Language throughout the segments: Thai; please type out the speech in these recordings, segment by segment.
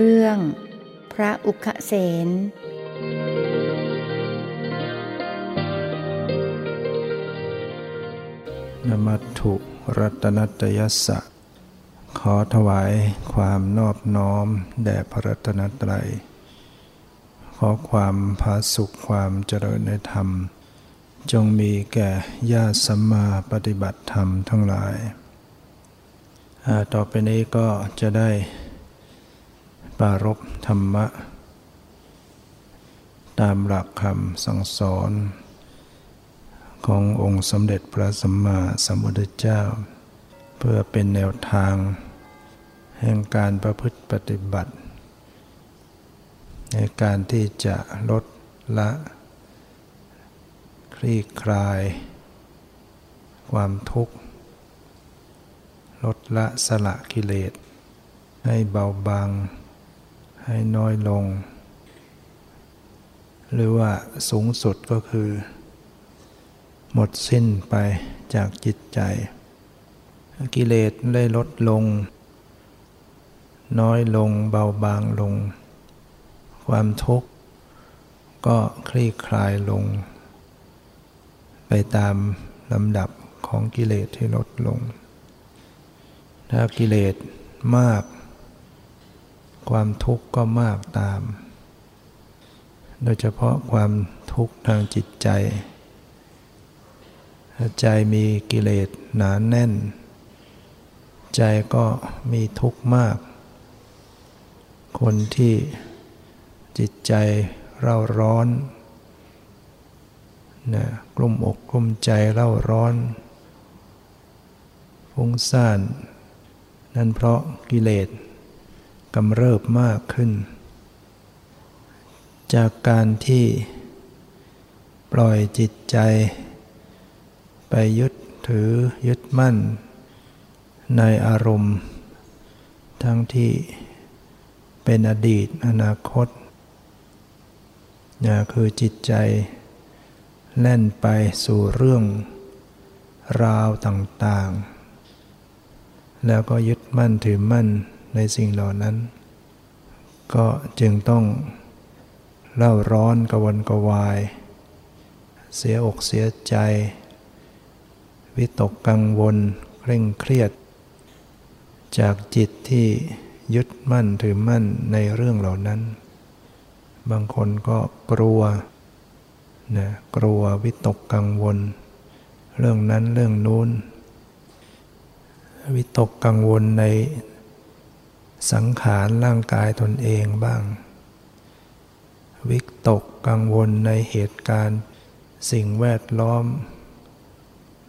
เรื่อง พระอุคเสนนมัตถุรัตนัตยสะ ขอถวายความนอบน้อม แด่พระรัตนตรัย ขอความผาสุขความเจริญในธรรม จงมีแก่ญาติสัมมาปฏิบัติธรรมทั้งหลาย ต่อไปนี้ก็จะได้ารบธรรมะ ตามหลักคำสั่งสอน ขององค์สมเด็จพระสัมมาสัมพุทธเจ้า เพื่อเป็นแนวทาง แห่งการประพฤติปฏิบัติ ในการที่จะลดละ คลี่คลาย ความทุกข์ ลดละสละกิเลสให้เบาบาง ให้น้อยลง หรือว่าสูงสุดก็คือ หมดสิ้นไปจากจิตใจ กิเลสได้ลดลง น้อยลงเบาบางลง ความทุกข์ก็คลี่คลายลง ไปตามลำดับของกิเลสที่ลดลง ถ้ากิเลสมาก ความทุกข์ก็มากตาม โดยเฉพาะความทุกข์ทางจิตใจ ใจมีกิเลสหนานแน่น ใจก็มีทุกข์มาก คนที่จิตใจเร่าร้อนนะกลุ่มอกกลุ่มใจเร่าร้อนฟุ้งซ่าน นั่นเพราะกิเลส กำเริบมากขึ้น จากการที่ปล่อยจิตใจ ไปยึดถือยึดมั่น ในอารมณ์ ทั้งที่เป็นอดีตอนาคตนะคือจิตใจ แล่นไปสู่เรื่อง ราวต่างๆ แล้วก็ยึดมั่นถือมั่น ในสิ่งเหล่านั้น ก็จึงต้องเล่าร้อนกวนกวาย เสียอกเสียใจ วิตกกังวลเคร่งเครียด จากจิตที่ยึดมั่นถือมั่นในเรื่องเหล่านั้น บางคนก็กลัวนะกลัววิตกกังวล เรื่องนั้นเรื่องนู้น วิตกกังวลใน สังขารร่างกายตนเองบ้าง วิตกกังวลในเหตุการณ์สิ่งแวดล้อม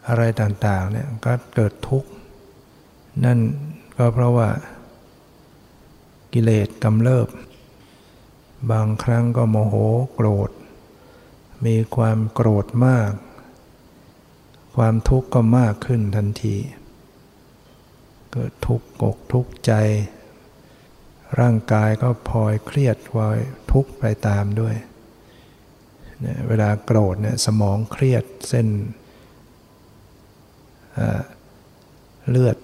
อะไรต่างๆเนี่ยก็เกิดทุกข์ นั่นก็เพราะว่า กิเลสกำเริบบางครั้งก็โมโหโกรธ มีความโกรธมาก ความทุกข์ก็มากขึ้นทันที เกิดทุกข์กกทุกข์ใจ ร่างกายก็พลอยเครียดพลอยทุกข์ไปตามด้วยเวลาโกรธเนี่ยสมองเครียดเส้นเลือด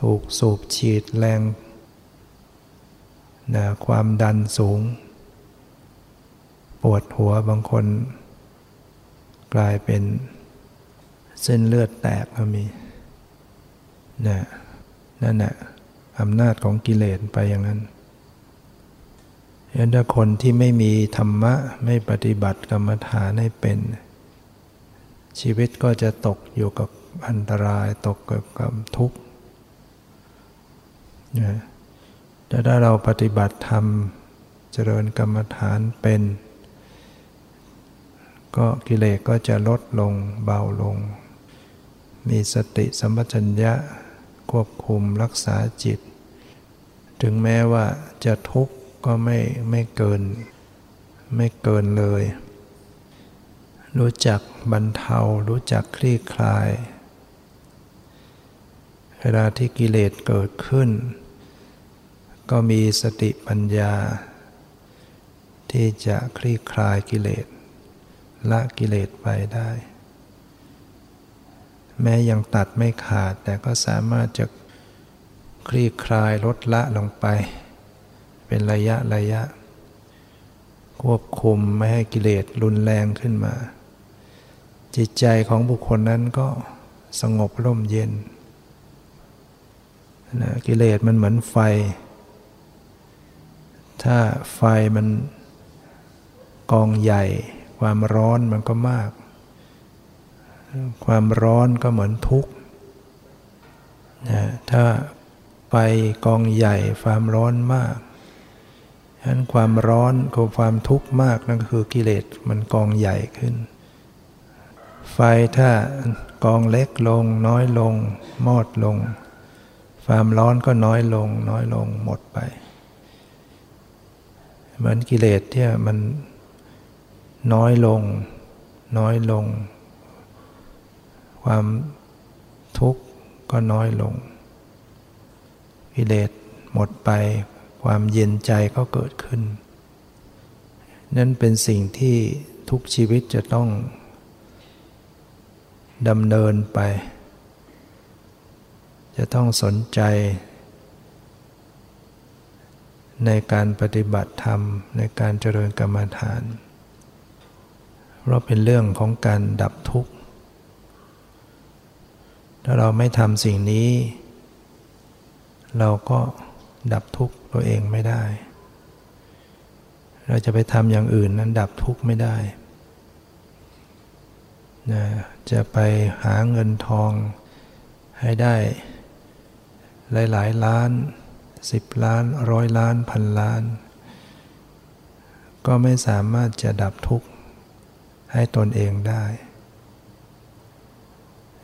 ถูกสูบฉีดแรงนะความดันสูง ปวดหัวบางคน กลายเป็นเส้นเลือดแตกก็มีนะนั่นแหละ อำนาจของกิเลสไปอย่างนั้นฉะนั้นถ้าคนที่ไม่มีธรรมะไม่ปฏิบัติกรรมฐานให้เป็น ชีวิตก็จะตกอยู่กับอันตรายตกกับความทุกข์แต่ถ้าเราปฏิบัติธรรมเจริญกรรมฐานเป็น ก็กิเลสก็จะลดลงเบาลง มีสติสัมปชัญญะ ควบคุมรักษาจิต ถึงแม้ว่าจะทุกข์ก็ไม่ไม่เกิน ไม่เกินเลย รู้จักบรรเทารู้จักคลี่คลาย เวลาที่กิเลสเกิดขึ้น ก็มีสติปัญญา ที่จะคลี่คลายกิเลสละกิเลสไปได้ แม้ยังตัดไม่ขาด แต่ก็สามารถจะคลี่คลายลดละลงไป เป็นระยะระยะ ควบคุมไม่ให้กิเลสรุนแรงขึ้นมา จิตใจของบุคคลนั้นก็สงบร่มเย็นนะกิเลสมันเหมือนไฟ ถ้าไฟมันกองใหญ่ ความร้อนมันก็มาก ความร้อนก็เหมือนทุกข์นะถ้าไฟกองใหญ่ความร้อนมากฉะนั้นความร้อนกับความทุกข์มากนั่นก็คือกิเลสมันกองใหญ่ขึ้น ไฟถ้ากองเล็กลงน้อยลง มอดลง ความร้อนก็น้อยลง น้อยลงหมดไป เหมือนกิเลสที่มันน้อยลง น้อยลง ความทุกข์ก็น้อยลงกิเลสหมดไป ความเย็นใจก็เกิดขึ้น นั่นเป็นสิ่งที่ทุกชีวิตจะต้องดำเนินไป จะต้องสนใจ ในการปฏิบัติธรรมในการเจริญกรรมฐาน เพราะเป็นเรื่องของการดับทุกข์ ถ้าเราไม่ทำสิ่งนี้ เราก็ดับทุกข์ตัวเองไม่ได้ เราจะไปทำอย่างอื่นนั้นดับทุกข์ไม่ได้นะจะไปหาเงินทองให้ได้หลายหลายล้านสิบล้านร้อยล้านพันล้าน ก็ไม่สามารถจะดับทุกข์ให้ตนเองได้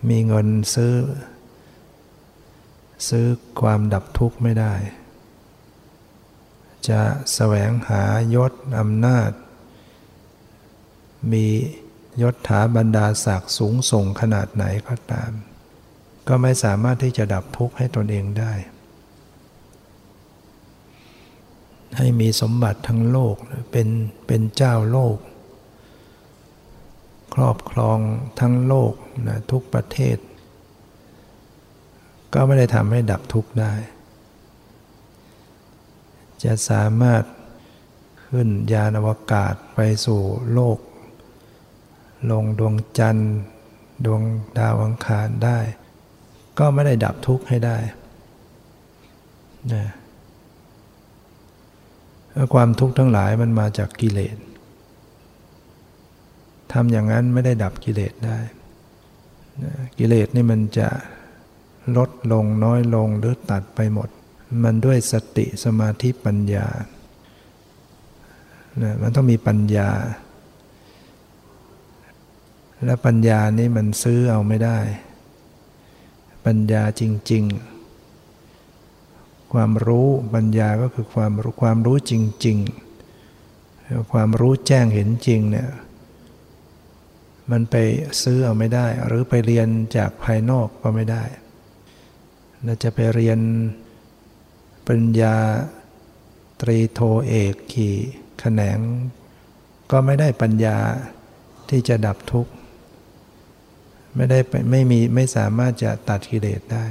มีเงินซื้อ ซื้อความดับทุกข์ไม่ได้ จะแสวงหายศอำนาจ มียศถาบรรดาศักดิ์สูงส่งขนาดไหนก็ตาม ก็ไม่สามารถที่จะดับทุกข์ให้ตนเองได้ ให้มีสมบัติทั้งโลกเป็นเป็นเจ้าโลก ครอบครองทั้งโลกนะทุกประเทศ ก็ไม่ได้ทำให้ดับทุกข์ได้ จะสามารถขึ้นยานอวกาศไปสู่โลก ลงดวงจันทร์ ดวงดาวอังคารได้ ก็ไม่ได้ดับทุกข์ให้ได้นะความทุกข์ทั้งหลายมันมาจากกิเลส ทำอย่างนั้นไม่ได้ดับกิเลสได้กิเลสนี่มันจะลดลงน้อยลงหรือตัดไปหมด มันด้วยสติสมาธิปัญญานะมันต้องมีปัญญา และปัญญานี้มันซื้อเอาไม่ได้ ปัญญาจริง ๆ ความรู้ปัญญาก็คือความรู้ความรู้จริง ๆ ความรู้แจ้งเห็นจริงเนี่ย มันไปซื้อเอาไม่ได้ หรือไปเรียนจากภายนอกก็ไม่ได้เราจะไปเรียนปริญญาตรีโทเอกขี่แขนง ก็ไม่ได้ปัญญาที่จะดับทุกข์ ไม่ได้ไม่มีไม่สามารถจะตัดกิเลสได้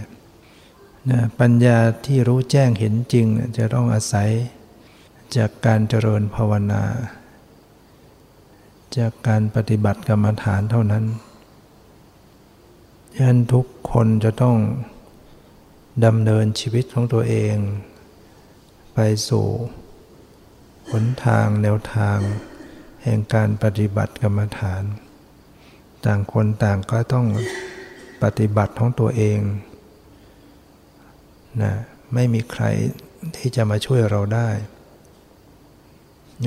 นะปัญญาที่รู้แจ้งเห็นจริงจะต้องอาศัยจากการเจริญภาวนา จากการปฏิบัติกรรมฐานเท่านั้นฉะนั้นทุกคนจะต้องดำเนินชีวิตของตัวเอง ไปสู่หนทางแนวทาง แห่งการปฏิบัติกรรมฐาน ต่างคนต่างก็ต้องปฏิบัติของตัวเองนะไม่มีใครที่จะมาช่วยเราได้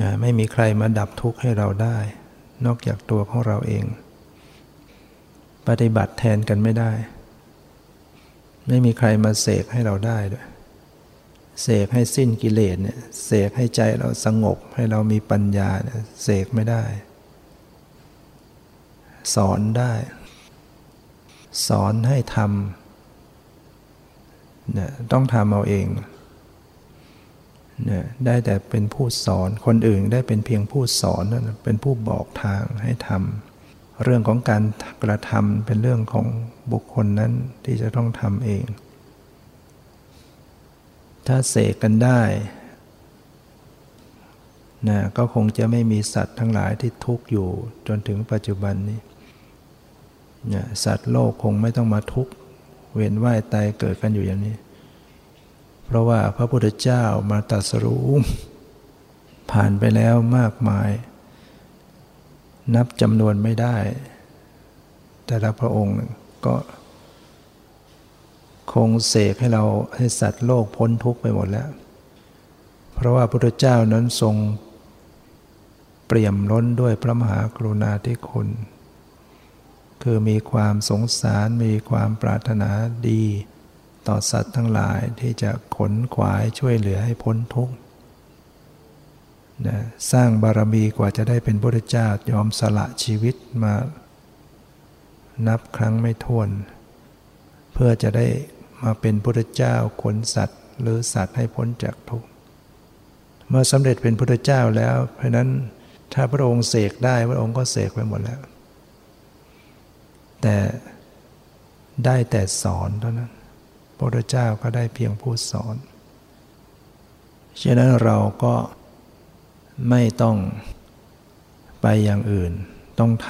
นะไม่มีใครมาดับทุกข์ให้เราได้ นอกจากตัวของเราเอง ปฏิบัติแทนกันไม่ได้ ไม่มีใครมาเสกให้เราได้ด้วยเสกให้สิ้นกิเลสเนี่ยเสกให้ใจเราสงบให้เรามีปัญญาเนี่ยเสกไม่ได้ สอนได้ สอนให้ทำเนี่ยต้องทำเอาเอง นี่ยได้แต่เป็นผู้สอนคนอื่นได้เป็นเพียงผู้สอนนั่นเป็นผู้บอกทางให้ทำเรื่องของการกระทำเป็นเรื่องของบุคคลนั้นที่จะต้องทำเอง ถ้าเสกกันได้นะก็คงจะไม่มีสัตว์ทั้งหลายที่ทุกข์อยู่จนถึงปัจจุบันนี้นะสัตว์โลกคงไม่ต้องมาทุกข์เวียนว่ายตายเกิดกันอยู่อย่างนี้ เพราะว่าพระพุทธเจ้ามาตรัสรู้ผ่านไปแล้วมากมาย นับจำนวนไม่ได้ แต่ละพระองค์ก็คงเสกให้เราให้สัตว์โลกพ้นทุกข์ไปหมดแล้ว เพราะว่าพระพุทธเจ้านั้นทรงเปี่ยมล้นด้วยพระมหากรุณาธิคุณ คือมีความสงสารมีความปรารถนาดี ต่อสัตว์ทั้งหลายที่จะขนขวายช่วยเหลือให้พ้นทุกข์นะสร้างบารมีกว่าจะได้เป็นพระเจ้ายอมสละชีวิตมา นับครั้งไม่ถ้วน เพื่อจะได้มาเป็นพระเจ้าขนสัตว์ หรือสัตว์ให้พ้นจากทุกข์เมื่อสำเร็จเป็นพระเจ้าแล้ว เพราะนั้นถ้าพระองค์เสกได้พระองค์ก็เสกไปหมดแล้ว แต่ได้แต่สอนเท่านั้น พระเจ้าก็ได้เพียงผู้สอน ฉะนั้นเราก็ไม่ต้องไปอย่างอื่น ต้องท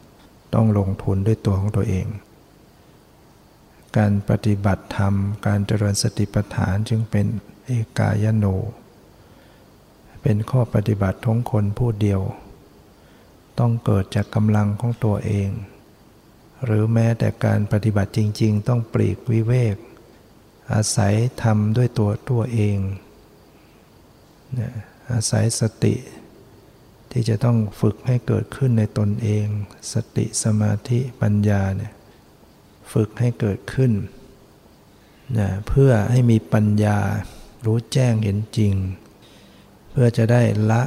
ำต้องลงทุนด้วยตัวของตัวเอง การปฏิบัติธรรม การเจริญสติปัฏฐานจึงเป็นเอกายโน เป็นข้อปฏิบัติของคนผู้เดียว ต้องเกิดจากกำลังของตัวเองหรือแม้แต่การปฏิบัติจริง ๆ ต้องปลีกวิเวก อาศัยทำด้วยตัวตัวเองนะอาศัยสติ ที่จะต้องฝึกให้เกิดขึ้นในตนเอง สติสมาธิปัญญาเนี่ยฝึกให้เกิดขึ้นนะเพื่อให้มีปัญญารู้แจ้งเห็นจริง เพื่อจะได้ละ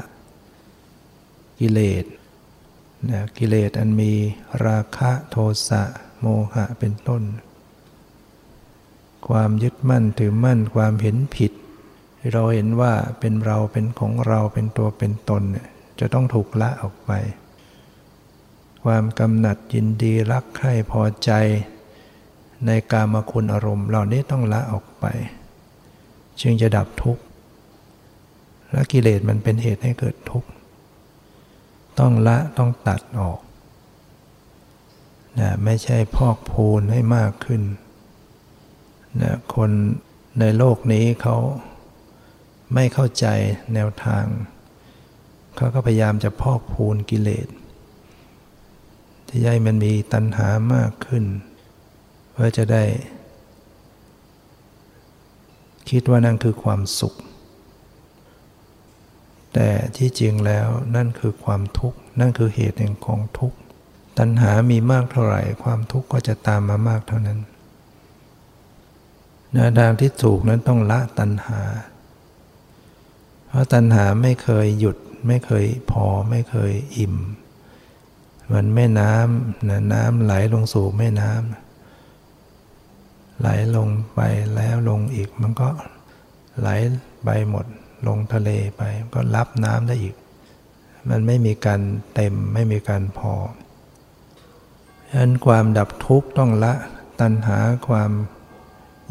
กิเลสนะกิเลสอันมีราคะโทสะโมหะเป็นต้น ความยึดมั่นถือมั่นความเห็นผิด เราเห็นว่าเป็นเราเป็นของเราเป็นตัวเป็นตนเนี่ยจะต้องถูกละออกไป ความกำหนัดยินดีรักใคร่พอใจ ในกามคุณอารมณ์ เหล่านี้ต้องละออกไป จึงจะดับทุกข์และกิเลสมันเป็นเหตุให้เกิดทุกข์ต้องละต้องตัดออกนะไม่ใช่พอกพูนให้มากขึ้น นะคนในโลกนี้เขาไม่เข้าใจแนวทาง เขาก็พยายามจะพอกพูนกิเลส ที่ให้มันมีตัณหามากขึ้น เพื่อจะได้ คิดว่านั่นคือความสุข แต่ที่จริงแล้วนั่นคือความทุกข์ นั่นคือเหตุแห่งของทุกข์ ตัณหามีมากเท่าไหร่ ความทุกข์ก็จะตามมามากเท่านั้น แนวทางที่ถูกนั้นต้องละตัณหา เพราะตัณหาไม่เคยหยุด ไม่เคยพอไม่เคยอิ่มมือนแม่น้ำนะน้ำไหลลงสู่แม่น้ำไหลลงไปแล้วลงอีก มันก็ไหลไปหมด ลงทะเลไปก็รับน้ำได้อีก มันไม่มีการเต็มไม่มีการพอฉะนั้นความดับทุกข์ต้องละตัณหาความ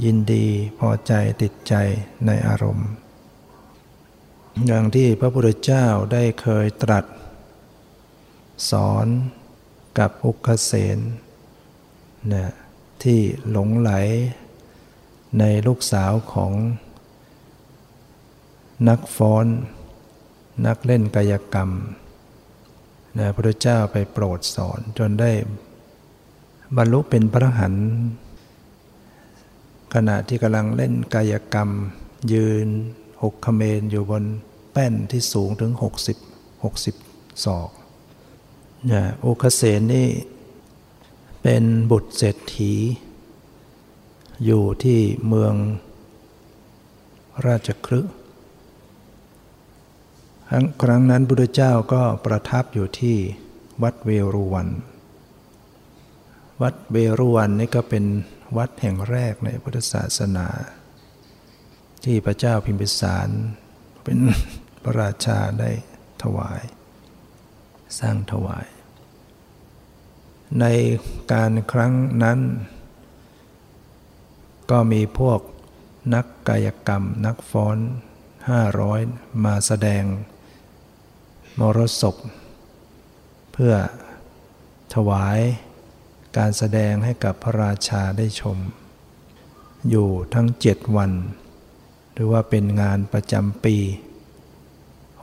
ยินดีพอใจติดใจในอารมณ์ อย่างที่พระพุทธเจ้าได้เคยตรัส สอนกับอุกเสนนะที่หลงไหลในลูกสาวของนักฟ้อน นักเล่นกายกรรมนะพระเจ้าไปโปรดสอนจนได้บรรลุเป็นพระหัน ขณะที่กำลังเล่นกายกรรม ยืนหกขเมนอยู่บนแป้นที่สูงถึง 60 60ศอกเนี่ยโอคเสนนี่เป็นบุตรเศรษฐี อยู่ที่เมืองราชครึครั้งนั้นพุทธเจ้าก็ประทับอยู่ที่วัดเวรุวัน วัดเวรุวันนี่ก็เป็น วัดแห่งแรกในพุทธศาสนา ที่พระเจ้าพิมพิสารเป็นพระราชาได้ถวาย สร้างถวาย ในการครั้งนั้น ก็มีพวกนักกายกรรมนักฟ้อนห้าร้อยมาแสดงมรสพเพื่อถวาย การแสดงให้กับพระราชาได้ชม อยู่ทั้งเจ็ดวัน หรือว่าเป็นงานประจำปี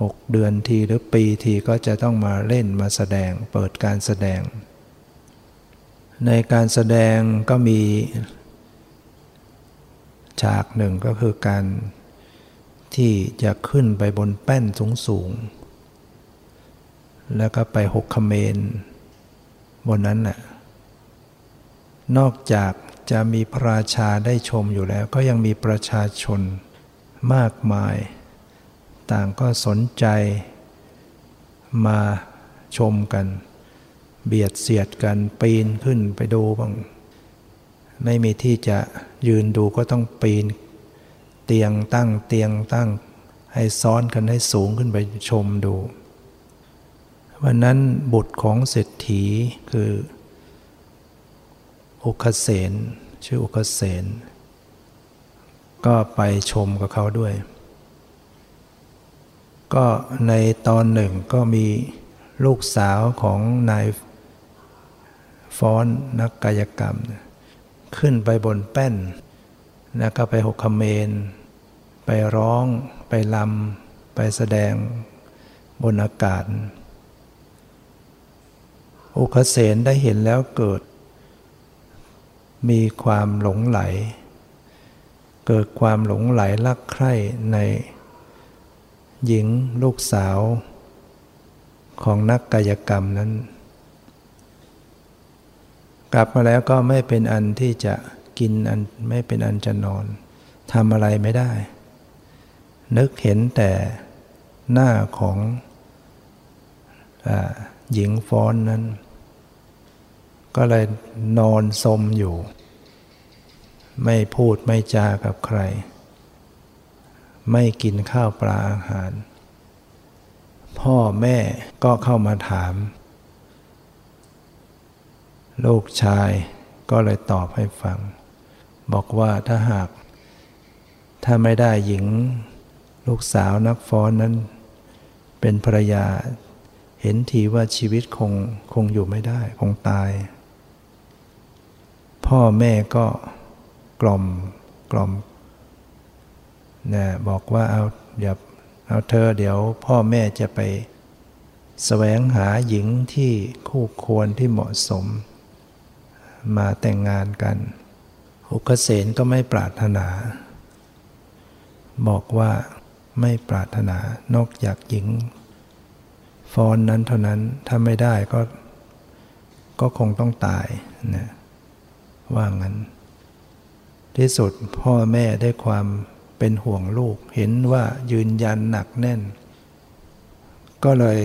หกเดือนทีหรือปีทีก็จะต้องมาเล่นมาแสดงเปิดการแสดง ในการแสดงก็มี ฉากหนึ่งก็คือการที่จะขึ้นไปบนแป้นสูงสูงแล้วก็ไปหกคเมน บนนั้นน่ะ นอกจากจะมีพระราชาได้ชมอยู่แล้ว ก็ยังมีประชาชนมากมาย ต่างก็สนใจมาชมกัน เบียดเสียดกันปีนขึ้นไปดูบ้างไม่มีที่จะยืนดูก็ต้องปีน เตียงตั้งเตียงตั้ง ให้ซ้อนกันให้สูงขึ้นไปชมดู วันนั้นบุตรของเศรษฐีคือ อุคเสนชื่ออุคเสนก็ไปชมกับเขาด้วย ก็ในตอนหนึ่งก็มีลูกสาวของนายฟ้อนนักกายกรรม ขึ้นไปบนแป้น แล้วก็ไปหกคเมน ไปร้องไปลำไปแสดงบนอากาศ อุคเสนได้เห็นแล้วเกิด มีความหลงไหล เกิดความหลงไหลรักใคร่ใน หญิงลูกสาว ของนักกายกรรมนั้น กลับมาแล้วก็ไม่เป็นอันที่จะกินอันไม่เป็นอันจะนอนทำอะไรไม่ได้ นึกเห็นแต่หน้าของอหญิงฟ้อนนั้น ก็เลยนอนสมอยู่ ไม่พูดไม่จากับใคร ไม่กินข้าวปลาอาหาร พ่อแม่ก็เข้ามาถาม ลูกชายก็เลยตอบให้ฟัง บอกว่าถ้าหาก ถ้าไม่ได้หญิง ลูกสาวนักฟ้อนนั้น เป็นภรรยาเห็นทีว่าชีวิตคงคงอยู่ไม่ได้ คงตาย พ่อแม่ก็กล่อมกล่อมนะบอกว่าเอาเดี๋ยวเอาเธอเดี๋ยวพ่อแม่จะไปแสวงหาหญิงที่คู่ควรที่เหมาะสม มาแต่งงานกัน อุกเสนก็ไม่ปรารถนา บอกว่าไม่ปรารถนานอกจากหญิง ฟอนนั้นเท่านั้นถ้าไม่ได้ก็ ก็คงต้องตายนะ ว่างั้น ที่สุดพ่อแม่ได้ความเป็นห่วงลูก เห็นว่ายืนยันหนักแน่น ก็เลย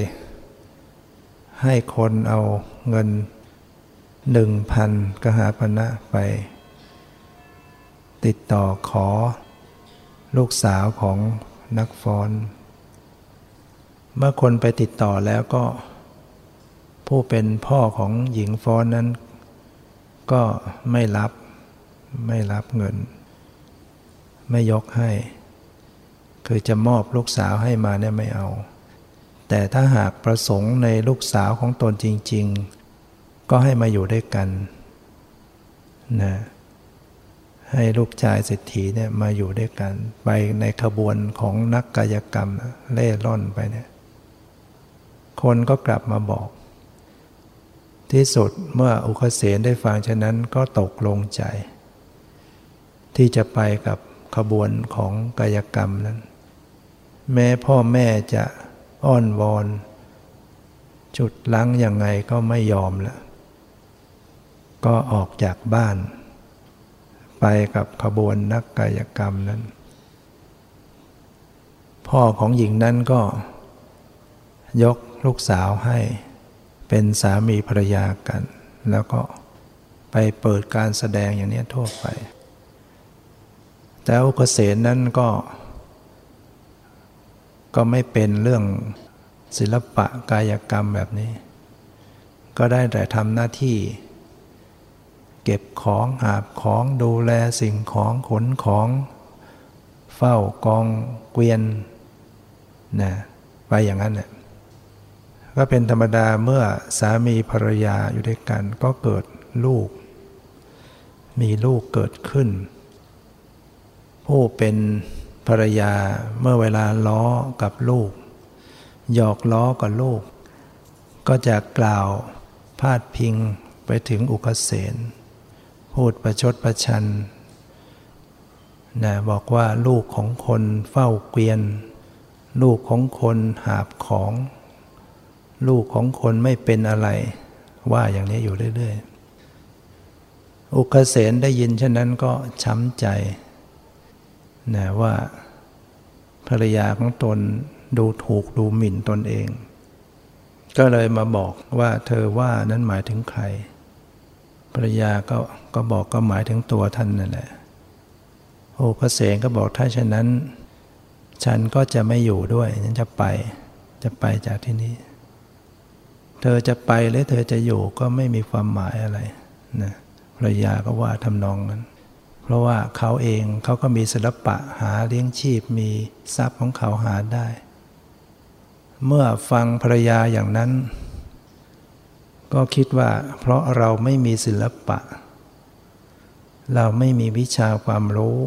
ให้คนเอาเงินหนึ่งพันกหาปณะไป ติดต่อขอ ลูกสาวของนักฟ้อน เมื่อคนไปติดต่อแล้วก็ ผู้เป็นพ่อของหญิงฟ้อนนั้น ก็ไม่รับ ไม่รับเงิน ไม่ยกให้ คือจะมอบลูกสาวให้มาเนี่ยไม่เอา แต่ถ้าหากประสงค์ในลูกสาวของตนจริง ๆ ก็ให้มาอยู่ด้วยกันนะให้ลูกชายเศรษฐีเนี่ยมาอยู่ด้วยกัน ไปในขบวนของนักกายกรรมเล่ร่อนไปเนี่ย คนก็กลับมาบอก ที่สุดเมื่ออุคเสนได้ฟังฉะนั้นก็ตกลงใจ ที่จะไปกับขบวนของกายกรรมนั้น แม้พ่อแม่จะอ้อนวอน จุดลังยังไงก็ไม่ยอมละก็ออกจากบ้าน ไปกับขบวนนักกายกรรมนั้น พ่อของหญิงนั้นก็ยกลูกสาวให้ เป็นสามีภรรยากัน แล้วก็ไปเปิดการแสดงอย่างนี้ทั่วไป แต่อุกเสนนั้นก็ ก็ไม่เป็นเรื่องศิลปะกายกรรมแบบนี้ ก็ได้แต่ทำหน้าที่ เก็บของหาบของดูแลสิ่งของขนของเฝ้ากองเกวียนนะไปอย่างนั้นเนี่ย ก็เป็นธรรมดาเมื่อสามีภรรยาอยู่ด้วยกันก็เกิดลูก มีลูกเกิดขึ้น ผู้เป็นภรรยาเมื่อเวลาล้อกับลูก หยอกล้อกับลูก ก็จะกล่าวพาดพิงไปถึงอุคเสนพูดประชดประชันนะบอกว่าลูกของคนเฝ้าเกวียน ลูกของคนหาบของ ลูกของคนไม่เป็นอะไร ว่าอย่างนี้อยู่เรื่อยๆ อุคเสนได้ยินเช่นนั้นก็ช้ำใจนะว่าภรรยาของตนดูถูกดูหมิ่นตนเอง ก็เลยมาบอกว่าเธอว่านั้นหมายถึงใครภรรยาก็ก็บอกก็หมายถึงตัวท่านนั่นแหละโอ้พระเสงก็บอกถ้าเช่นนั้น ฉันก็จะไม่อยู่ด้วยฉันจะไปจะไปจากที่นี้ ธอจะไปหรือเธอจะอยู่ก็ไม่มีความหมายอะไรนะภรรยาก็ว่าทำนองนั้น เพราะว่าเขาเองเขาก็มีศิลปะหาเลี้ยงชีพมีทรัพย์ของเขาหาได้ เมื่อฟังภรรยาอย่างนั้น ก็คิดว่า เพราะเราไม่มีศิลปะ เราไม่มีวิชาความรู้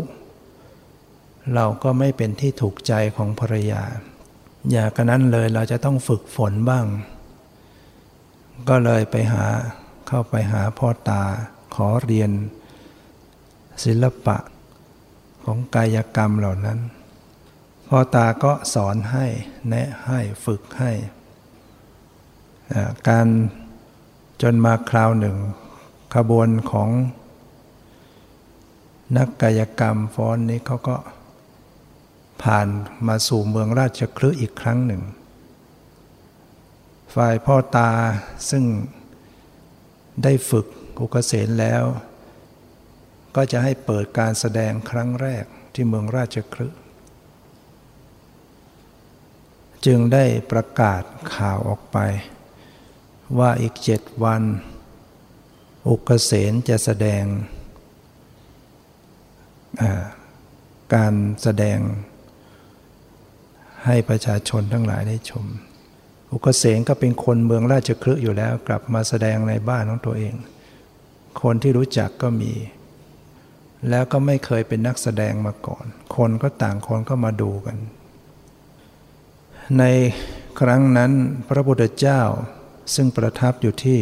เราก็ไม่เป็นที่ถูกใจของภรรยา อย่ากนั้นเลยเราจะต้องฝึกฝนบ้าง ก็เลยไปหาเข้าไปหาพ่อตา ขอเรียน ศิลปะของกายกรรมเหล่านั้นพ่อตาก็สอนให้แนะให้ฝึกให้ การจนมาคราวหนึ่ง ขบวนของนักกายกรรมฟ้อนนี้เขาก็ผ่านมาสู่เมืองราชคลึอีกครั้งหนึ่ง ฝ่ายพ่อตาซึ่งได้ฝึกกุกเกษนแล้ว ก็จะให้เปิดการแสดงครั้งแรกที่เมืองราชคลึจึงได้ประกาศข่าวออกไป ว่าอีกเจ็ดวัน อุกเกษนจะแสดงการแสดงให้ประชาชนทั้งหลายได้ชม อุกเสงก็เป็นคนเมืองราชคลึอยู่แล้ว กลับมาแสดงในบ้านของตัวเอง คนที่รู้จักก็มี แล้วก็ไม่เคยเป็นนักแสดงมาก่อน คนก็ต่างคนก็มาดูกัน ในครั้งนั้นพระพุทธเจ้าซึ่งประทับอยู่ที่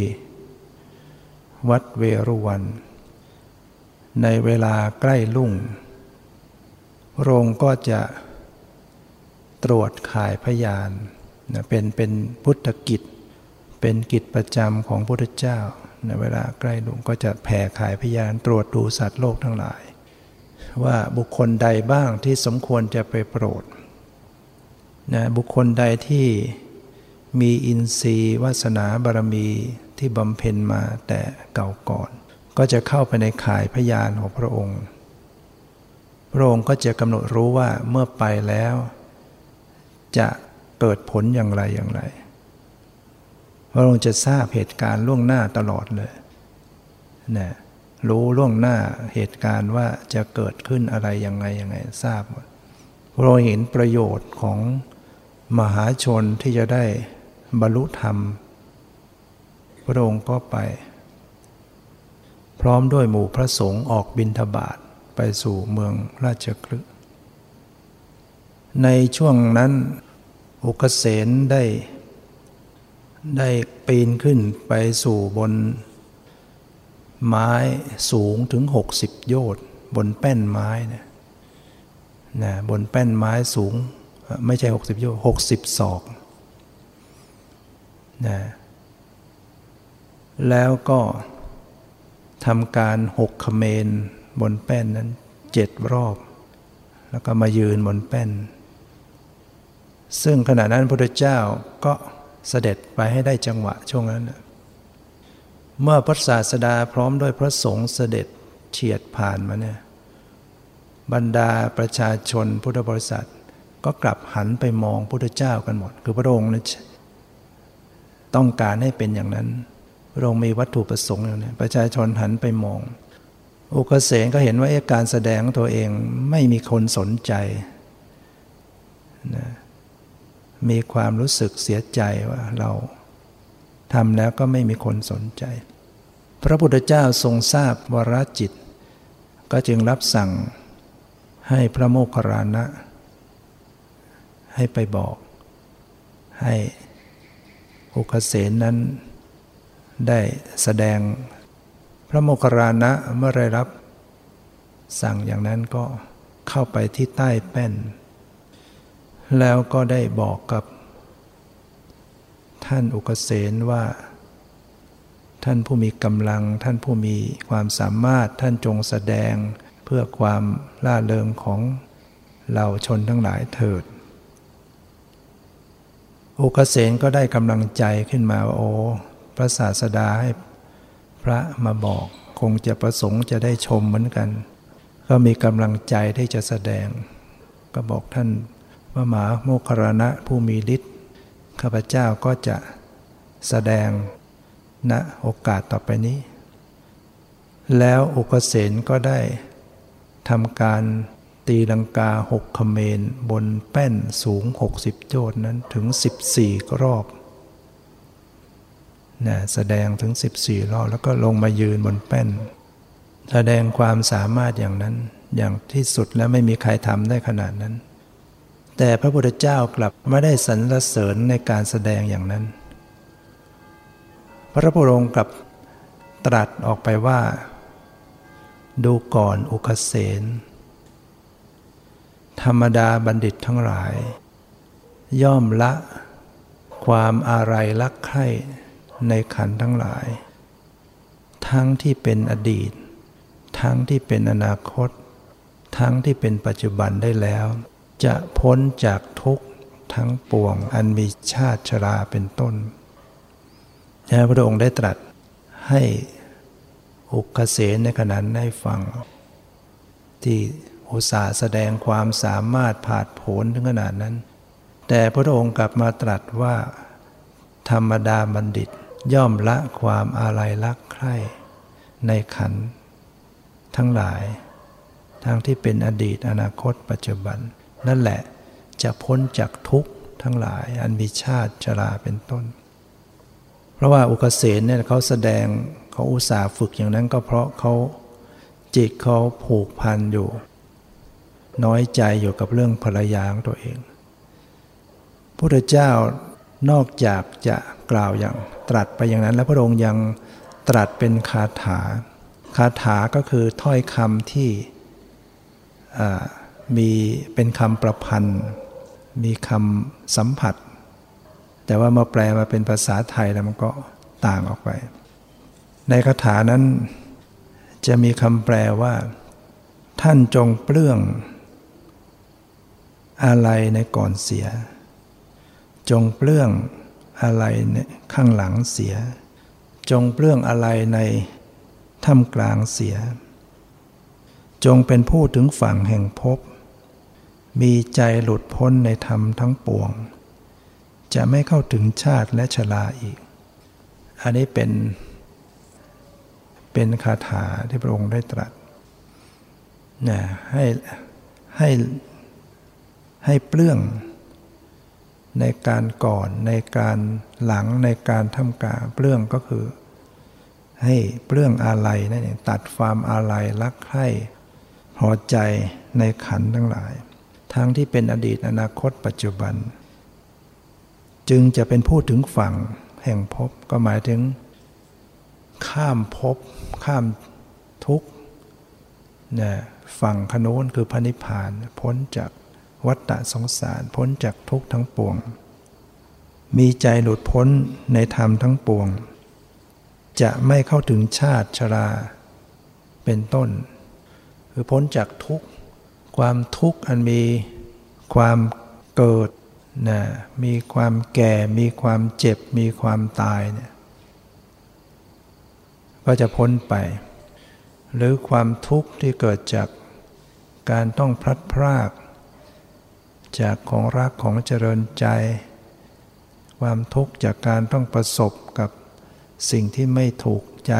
วัดเวรุวัน ในเวลาใกล้ลุ่งโรงก็จะตรวจข่ายพยาน นะเป็นเป็นพุทธกิจ เป็นกิจประจำของพระพุทธเจ้าในเวลาใกล้ลุงก็จะแผ่ขายพยานตรวจดูสัตว์โลกทั้งหลาย ว่าบุคคลใดบ้างที่สมควรจะไปโปรดนะบุคคลใดที่มีอินทรีย์วาสนาบารมีที่บำเพ็ญมาแต่เก่าก่อน ก็จะเข้าไปในข่ายพยานของพระองค์ พระองค์ก็จะกำหนดรู้ว่าเมื่อไปแล้ว จะ เกิดผลอย่างไรอย่างไร พระองค์จะทราบเหตุการณ์ล่วงหน้าตลอดเลยนะรู้ล่วงหน้าเหตุการณ์ว่าจะเกิดขึ้นอะไรยังไงยังไงทราบหมดพระองค์เห็นประโยชน์ของมหาชนที่จะได้บรรลุธรรม พระองค์ก็ไป พร้อมด้วยหมู่พระสงฆ์ออกบินทบาทไปสู่เมืองราชคลึในช่วงนั้น อุกเสนได้ ได้ปีนขึ้นไปสู่บน ไม้สูงถึงหกสิบโยชน์ บนแป้นไม้นะนะบนแป้นไม้สูง ไม่ใช่หกสิบโยชน์หกสิบศอกนะแล้วก็ทำการหกขเมนบนแป้นนั้นเจ็ดรอบ แล้วก็มายืนบนแป้น ซึ่งขณะนั้นพระพุทธเจ้าก็เสด็จไปให้ได้จังหวะช่วงนั้น เมื่อพระศาสดาพร้อมด้วยพระสงฆ์เสด็จเฉียดผ่านมาเนี่ยบรรดาประชาชนพุทธบริษัท ก็กลับหันไปมองพุทธเจ้ากันหมด คือพระองค์นั้นต้องการให้เป็นอย่างนั้นพระองค์มีวัตถุประสงค์อย่างนี้ประชาชนหันไปมองอุกเสนก็เห็นว่าการแสดงตัวเองไม่มีคนสนใจนะ มีความรู้สึกเสียใจว่าเราทำแล้วก็ไม่มีคนสนใจ พระพุทธเจ้าทรงทราบวรจิต ก็จึงรับสั่งให้พระโมคคัลลานะ ให้ไปบอก ให้อุคเสนนั้นได้แสดงพระโมคคัลลานะเมื่อได้รับ สั่งอย่างนั้นก็เข้าไปที่ใต้แป้น แล้วก็ได้บอกกับ ท่านอุกเสนว่า ท่านผู้มีกำลัง ท่านผู้มีความสามารถท่านจงแสดงเพื่อความล่าเริงของเหล่าชนทั้งหลายเถิดอุกเสนก็ได้กำลังใจขึ้นมาว่าโอ้พระศาสดาให้พระมาบอก คงจะประสงค์จะได้ชมเหมือนกัน ก็มีกำลังใจที่จะแสดง ก็บอกท่าน มหาโมคคารณะผู้มีฤทธิ์ข้าพเจ้าก็จะแสดงณโอกาสต่อไปนี้ แล้วอุกเสนก็ได้ทำการตีลังกาหกขเมนบนแป้นสูง 60 โจทย์นั้นถึง 14 รอบนะแสดงถึง 14 รอบ แล้วก็ลงมายืนบนแป้น แสดงความสามารถอย่างนั้นอย่างที่สุดแล้วไม่มีใครทำได้ขนาดนั้น แต่พระพุทธเจ้ากลับไม่ได้สรรเสริญในการแสดงอย่างนั้น พระพุทธองค์กลับตรัสออกไปว่า ดูก่อนอุคเสนธรรมดาบัณฑิตทั้งหลาย ย่อมละความอาลัยรักใคร่ในขันทั้งหลาย ทั้งที่เป็นอดีต ทั้งที่เป็นอนาคต ทั้งที่เป็นปัจจุบันได้แล้ว จะพ้นจากทุกข์ทั้งปวง อันมีชาติชราเป็นต้นพระพุทธองค์ได้ตรัสให้อุกเสนในขณะนั้นได้ฟัง ที่อุตสาแสดงความสามารถผาดโผนถึงขนาดนั้น แต่พระองค์กลับมาตรัสว่า ธรรมดาบัณฑิตย่อมละความอาลัยรักใคร่ในขันทั้งหลาย ทั้งที่เป็นอดีตอนาคตปัจจุบัน นั่นแหละ จะพ้นจากทุกข์ทั้งหลาย อันมีชาติชราเป็นต้น เพราะว่าอุกเสนเนี่ยเขาแสดงเขาอุตส่าห์ฝึกอย่างนั้นก็เพราะเขาจิตเขาผูกพันอยู่ น้อยใจอยู่กับเรื่องภรรยาของตัวเองพระเจ้านอกจากจะกล่าวอย่างตรัสไปอย่างนั้น แล้วพระองค์ยังตรัสเป็นคาถา คาถาก็คือถ้อยคำที่ มีเป็นคำประพันธ์ มีคำสัมผัส แต่ว่ามาแปลมาเป็นภาษาไทยแล้วมันก็ต่างออกไป ในคาถานั้นจะมีคำแปลว่า ท่านจงเปลื้อง อะไรในก่อนเสีย จงเปลื้องอะไรข้างหลังเสีย จงเปลื้องอะไรในท่ามกลางเสีย จงเป็นผู้ถึงฝั่งแห่งพบ มีใจหลุดพ้นในธรรมทั้งปวง จะไม่เข้าถึงชาติและชราอีก อันนี้เป็น เป็นคาถาที่พระองค์ได้ตรัสนะให้ให้ให้เปลื้องในการก่อนในการหลังในการทำกาเปลื้องก็คือ ให้เปลื้องอาลัยนั่นเองตัดความอาลัยรักใคร่พอใจในขันทั้งหลาย ทั้งที่เป็นอดีตอนาคตปัจจุบัน จึงจะเป็นผู้ถึงฝั่งแห่งภพก็หมายถึง ข้ามภพข้ามทุกนี่ยฝั่งขโน้นคือพระนิพพาน พ้นจากวัฏฏะสงสาร พ้นจากทุกทั้งปวง มีใจหลุดพ้นในธรรมทั้งปวง จะไม่เข้าถึงชาติชรา เป็นต้น คือพ้นจากทุกข์ ความทุกข์อันมีความเกิดนะมีความแก่ มีความเจ็บ มีความตายเนี่ยก็จะพ้นไป หรือความทุกข์ที่เกิดจากการต้องพลัดพราก จากของรักของเจริญใจ ความทุกข์จากการต้องประสบกับสิ่งที่ไม่ถูกใจ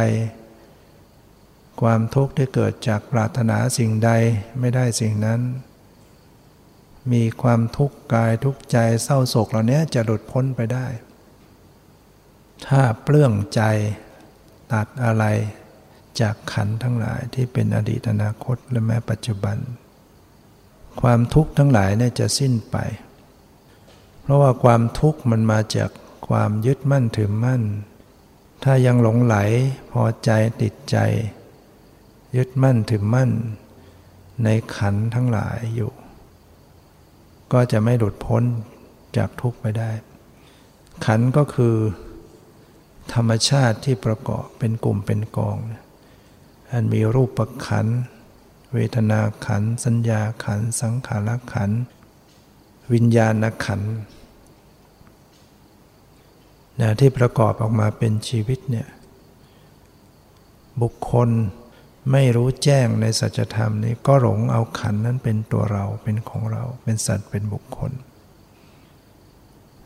ความทุกข์ที่เกิดจากปรารถนาสิ่งใดไม่ได้สิ่งนั้น มีความทุกข์กายทุกข์ใจเศร้าโศกเหล่านี้จะหลุดพ้นไปได้ ถ้าเปลื้องใจตัดอะไรจากขันทั้งหลายที่เป็นอดีตอนาคตและแม้ปัจจุบัน ความทุกข์ทั้งหลายเนี่ยจะสิ้นไป เพราะว่าความทุกข์มันมาจากความยึดมั่นถือมั่น ถ้ายังหลงไหลพอใจติดใจ ยึดมั่นถือมั่น ในขันทั้งหลายอยู่ ก็จะไม่หลุดพ้นจากทุกข์ไปได้ ขันก็คือ ธรรมชาติที่ประกอบเป็นกลุ่มเป็นกองอันมีรูปประขัน เวทนาขัน สัญญาขัน สังขารขัน วิญญาณขันนะที่ประกอบออกมาเป็นชีวิตเนี่ยบุคคล ไม่รู้แจ้งในสัจธรรมนี้ก็หลงเอาขันนั้นเป็นตัวเราเป็นของเรา เป็นสัตว์เป็นบุคคล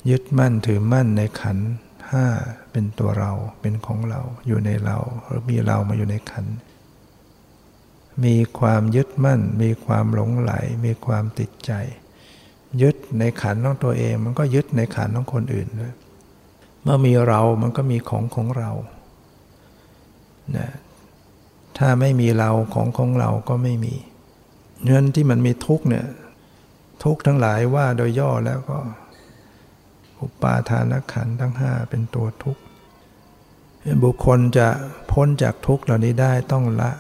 ยึดมั่นถือมั่นในขันห้าเป็นตัวเราเป็นของเราอยู่ในเรา หรือมีเรามาอยู่ในขัน มีความยึดมั่น มีความหลงไหล มีความติดใจ ยึดในขันของตัวเอง มันก็ยึดในขันของคนอื่นด้วยเมื่อมีเรามันก็มีของของเรานะ ถ้าไม่มีเราของของเราก็ไม่มีเงินที่มันมีทุกเนี่ยทุกทั้งหลายว่าโดยย่อแล้วก็ อุปาทานขันทั้งห้าเป็นตัวทุกข์บุคคลจะพ้นจากทุกข์เหล่านี้ได้ต้องละ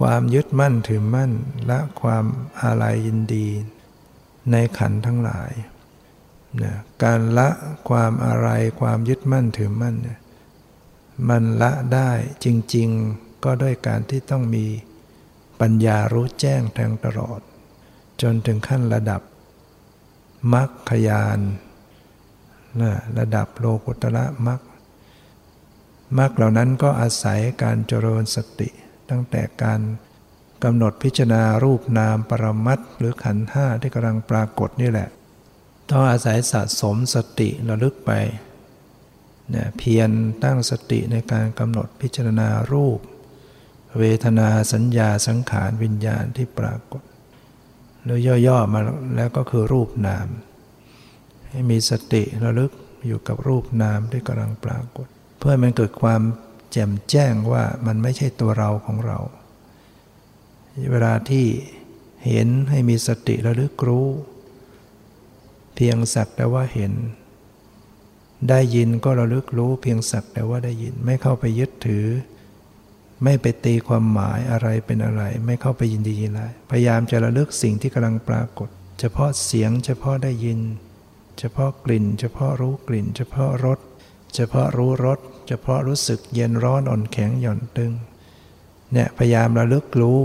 ความยึดมั่นถือมั่นละความอาลัยยินดี ในขันทั้งหลายนะการละความอะไรความยึดมั่นถือมั่นเนี่ย มันละได้จริง ๆ ก็ด้วยการที่ต้องมีปัญญารู้แจ้งแทงตลอด จนถึงขั้นระดับมรรคยานนะระดับโลกุตระมรรคมรรคเหล่านั้นก็อาศัยการเจริญสติ ตั้งแต่การกำหนดพิจารณารูปนามปรมัตหรือขันธ์ห้าที่กำลังปรากฏนี่แหละ ต้องอาศัยสะสมสติระลึกไป เนี่ยเพียรตั้งสติในการกำหนดพิจารณารูป เวทนาสัญญาสังขารวิญญาณที่ปรากฏหรือย่อๆมาแล้วก็คือรูปนาม ให้มีสติระลึกอยู่กับรูปนามที่กำลังปรากฏ เพื่อมันเกิดความแจ่มแจ้งว่ามันไม่ใช่ตัวเราของเรา เวลาที่เห็นให้มีสติระลึกรู้ เพียงสักแต่ว่าเห็น ได้ยินก็ระลึกรู้เพียงสักแต่ว่าได้ยินไม่เข้าไปยึดถือ ไม่ไปตีความหมายอะไรเป็นอะไร ไม่เข้าไปยินดียินร้ายพยายามจะระลึกสิ่งที่กำลังปรากฏ เฉพาะเสียง เฉพาะได้ยิน เฉพาะกลิ่น เฉพาะรู้กลิ่น เฉพาะรสเฉพาะรู้รสเฉพาะรู้สึกเย็นร้อนอ่อนแข็งหย่อนตึงเนี่ยพยายามระลึกรู้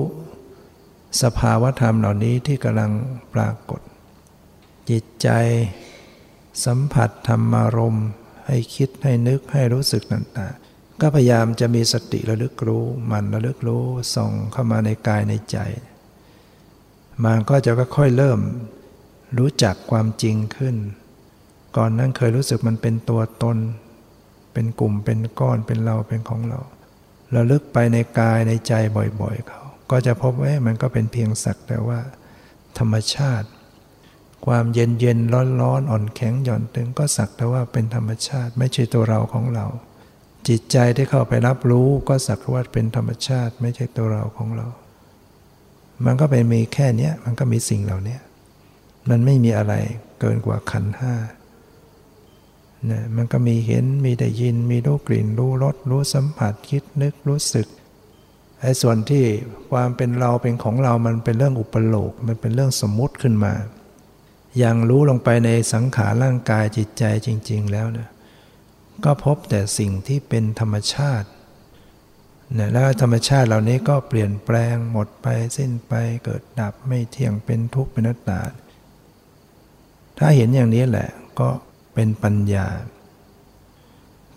สภาวธรรมเหล่านี้ที่กำลังปรากฏ จิตใจ สัมผัสธรรมารมณ์ให้คิดให้นึกให้รู้สึกต่างๆ ก็พยายามจะมีสติระลึกรู้ มันระลึกรู้ส่งเข้ามาในกายในใจ มันก็จะค่อยๆเริ่มรู้จักความจริงขึ้น ก่อนนั้นเคยรู้สึกมันเป็นตัวตน เป็นกลุ่มเป็นก้อนเป็นเราเป็นของเราระลึกไปในกายในใจบ่อยๆเขา ก็จะพบว่ามันก็เป็นเพียงสักแต่ว่า ธรรมชาติ ความเย็นเย็นร้อนร้อนอ่อนแข็งหย่อนตึงก็สักแต่ว่าเป็นธรรมชาติ ไม่ใช่ตัวเราของเรา จิตใจที่เข้าไปรับรู้ก็สักว่าเป็นธรรมชาติ ไม่ใช่ตัวเราของเรา มันก็เป็นมีแค่นี้มันก็มีสิ่งเหล่านี้มันไม่มีอะไรเกินกว่าขันห้านะมันก็มีเห็นมีได้ยิน มีรู้กลิ่น รู้รสรู้สัมผัสคิดนึกรู้สึกไอ้ส่วนที่ความเป็นเราเป็นของเรามันเป็นเรื่องอุปโลก มันเป็นเรื่องสมมุติขึ้นมา ย่างรู้ลงไปในสังขารร่างกายจิตใจจริง ๆ แล้วเนี่ยก็พบแต่สิ่งที่เป็นธรรมชาติเนี่ยแล้วธรรมชาติเหล่านี้ก็เปลี่ยนแปลงหมดไปสิ้นไปเกิดดับไม่เที่ยงเป็นทุกข์เป็นนัตตา ถ้าเห็นอย่างนี้แหละก็เป็นปัญญา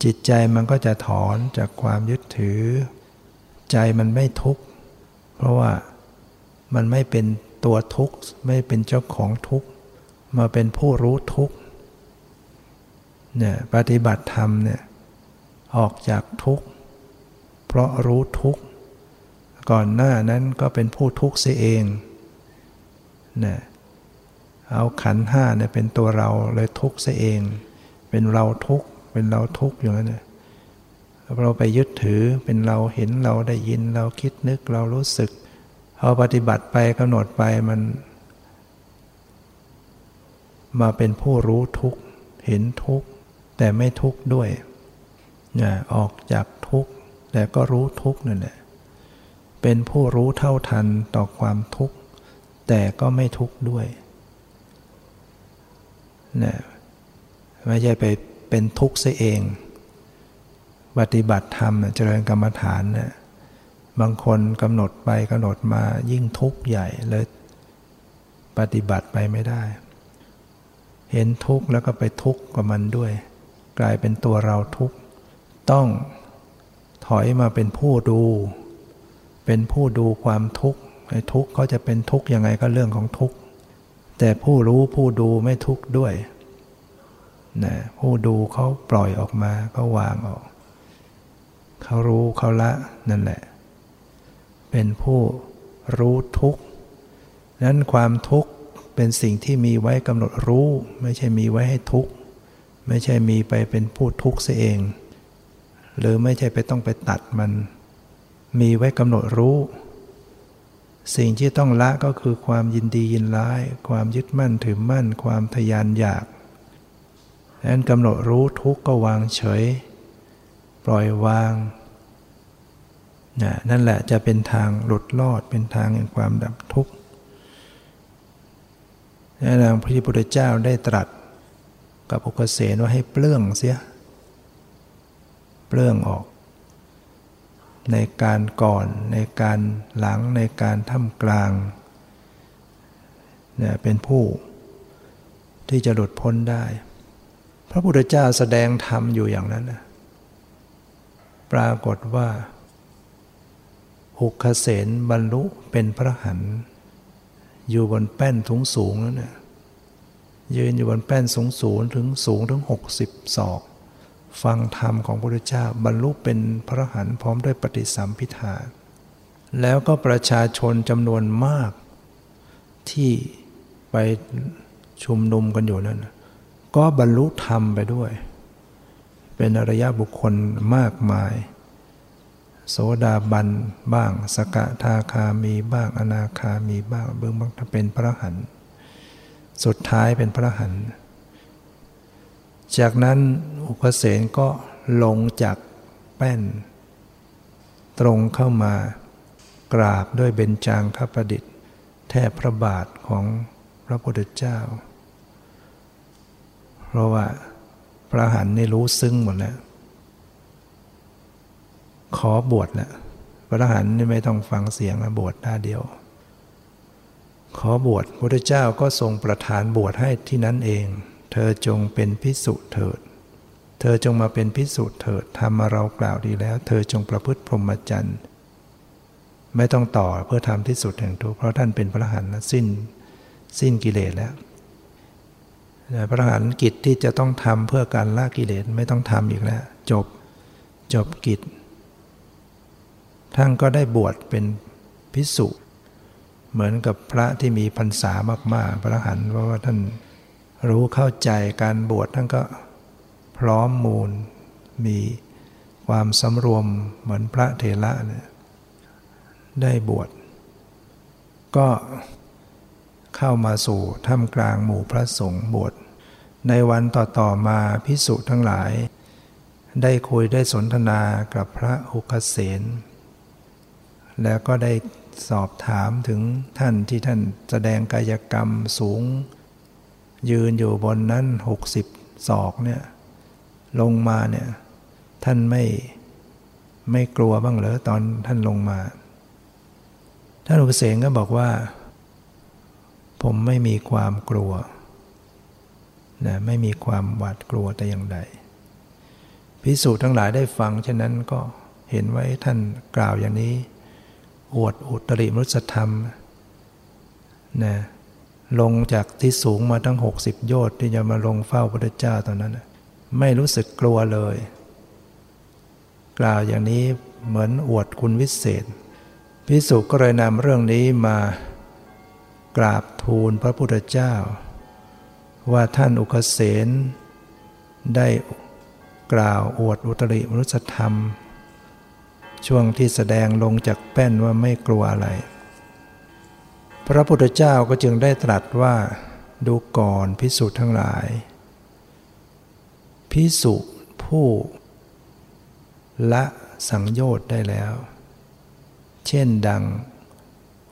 จิตใจมันก็จะถอนจากความยึดถือ ใจมันไม่ทุกข์ เพราะว่ามันไม่เป็นตัวทุกข์ ไม่เป็นเจ้าของทุกข์ มาเป็นผู้รู้ทุกข์เนี่ยปฏิบัติธรรมเนี่ยออกจากทุกข์ เพราะรู้ทุกข์ ก่อนหน้านั้นก็เป็นผู้ทุกข์เสียเองเนี่ยเอาขันห้าเนี่ยเป็นตัวเราเลยทุกข์ซะเอง เป็นเราทุกข์ เป็นเราทุกข์อยู่นั่นเนี่ยเราไปยึดถือเป็นเราเห็นเราได้ยินเราคิดนึกเรารู้สึกพอปฏิบัติไปกำหนดไปมัน มาเป็นผู้รู้ทุกข์เห็นทุกข์แต่ไม่ทุกข์ด้วยนี่ยออกจากทุกข์แต่ก็รู้ทุกข์นั่นแหละเป็นผู้รู้เท่าทันต่อความทุกข์แต่ก็ไม่ทุกข์ด้วยนี่ไม่ใช่ไปเป็นทุกข์ซะเอง ปฏิบัติธรรมเจริญกรรมฐานนี่บางคนกำหนดไปกำหนดมายิ่งทุกข์ใหญ่เลยปฏิบัติไปไม่ได้ เห็นทุกข์แล้วก็ไปทุกข์กับมันด้วย กลายเป็นตัวเราทุกข์ ต้องถอยมาเป็นผู้ดู เป็นผู้ดูความทุกข์ไอ้ทุกข์เขาจะเป็นทุกข์ยังไงก็เรื่องของทุกข์ แต่ผู้รู้ผู้ดูไม่ทุกข์ด้วยนะผู้ดูเขาปล่อยออกมาเขาวางออก เขารู้เขาละนั่นแหละ เป็นผู้รู้ทุกข์นั้นความทุกข์ เป็นสิ่งที่มีไว้กำหนดรู้ ไม่ใช่มีไว้ให้ทุกข์ ไม่ใช่มีไปเป็นผู้ทุกข์เสียเอง หรือไม่ใช่ไปต้องไปตัดมัน มีไว้กำหนดรู้ สิ่งที่ต้องละก็คือความยินดียินร้าย ความยึดมั่นถือมั่น ความทยานอยากดังนั้นกำหนดรู้ทุกข์ก็วางเฉย ปล่อยวางนั่นแหละจะเป็นทางหลุดรอดเป็นทางแห่งความดับทุกข์ นั่นพระพุทธเจ้าได้ตรัสกับอุกเสนว่าให้เปลื้องเสีย เปลื้องออก ในการก่อนในการหลังในการท่ามกลางเนี่ยเป็นผู้ที่จะหลุดพ้นได้ พระพุทธเจ้าแสดงธรรมอยู่อย่างนั้นนะปรากฏว่าหุกเสนบรรลุเป็นพระหัน อยู่บนแป้นสูงสูงนั่นนะยืนอยู่บนแป้นสูงสูงถึงสูงถึงหกสิบศอก ฟังธรรมของพระพุทธเจ้าบรรลุเป็นพระหันพร้อมด้วยปฏิสัมพิธาแล้วก็ประชาชนจำนวนมาก ที่ไปชุมนุมกันอยู่นั่นก็บรรลุธรรมไปด้วย เป็นอริยบุคคลมากมาย โสดาบันบ้าง สกทาคามีบ้าง อนาคามีบ้าง เบื้องบางเป็นพระหันสุดท้ายเป็นพระหันจากนั้นอุปเสนก็ลงจากแป้น ตรงเข้ามากราบด้วยเบญจางคประดิษฐ์แทบพระบาทของพระพุทธเจ้า เพราะว่าพระหันนี่รู้ซึ้งหมดแล้ว ขอบวชแล้วพระหันนี่ไม่ต้องฟังเสียงแล้วบวชหน้าเดียว ขอบวชพระเจ้าก็ทรงประทานบวชให้ที่นั้นเอง เธอจงเป็นพิสุเถิด เธอจงมาเป็นพิสุเถิดทำมาเรากล่าวดีแล้ว เธอจงประพฤติพรหมจรรย์ไม่ต้องต่อเพื่อทำที่สุดแห่งทุกข์เพราะท่านเป็นพระหันนะสิ้นสิ้นกิเลสแล้วพระหันกิจที่จะต้องทำเพื่อการละกิเลสไม่ต้องทำอีกแล้ว จบจบกิจ ท่านก็ได้บวชเป็นพิสุเหมือนกับพระที่มีพรรษามาก ๆ พระหันเพราะว่าท่านรู้เข้าใจการบวชท่านก็พร้อมมูล มีความสำรวมเหมือนพระเถระเนี่ยได้บวชก็เข้ามาสู่ท่ามกลางหมู่พระสงฆ์บวชในวันต่อ ๆ มาพิสุทั้งหลาย ได้คุยได้สนทนากับพระอุคเสน แล้วก็ได้สอบถามถึงท่านที่ท่านแสดงกายกรรมสูง ยืนอยู่บนนั้นหกสิบศอกเนี่ยลงมาเนี่ยท่านไม่ไม่กลัวบ้างเหรอตอนท่านลงมา ท่านอุปเสงก็บอกว่า ผมไม่มีความกลัวนะไม่มีความหวาดกลัวแต่อย่างใดพิสูจน์ทั้งหลายได้ฟังฉะนั้นก็เห็นไว้ท่านกล่าวอย่างนี้ อวดอุตริมรุสธรรมนะลงจากที่สูงมาตั้ง 60 โยชน์ที่จะมาลงเฝ้าพระเจ้าตอนนั้น ไม่รู้สึกกลัวเลย กล่าวอย่างนี้เหมือนอวดคุณวิเศษพิสุก็เลยนำเรื่องนี้มากราบทูลพระพุทธเจ้า ว่าท่านอุคเสนได้กล่าวอวดอุตริมนุสธรรม ช่วงที่แสดงลงจากแป้นว่าไม่กลัวอะไร พระพุทธเจ้าก็จึงได้ตรัสว่า ดูก่อนพิสุทั้งหลาย พิสุผู้ ละสังโยชน์ได้แล้ว เช่นดัง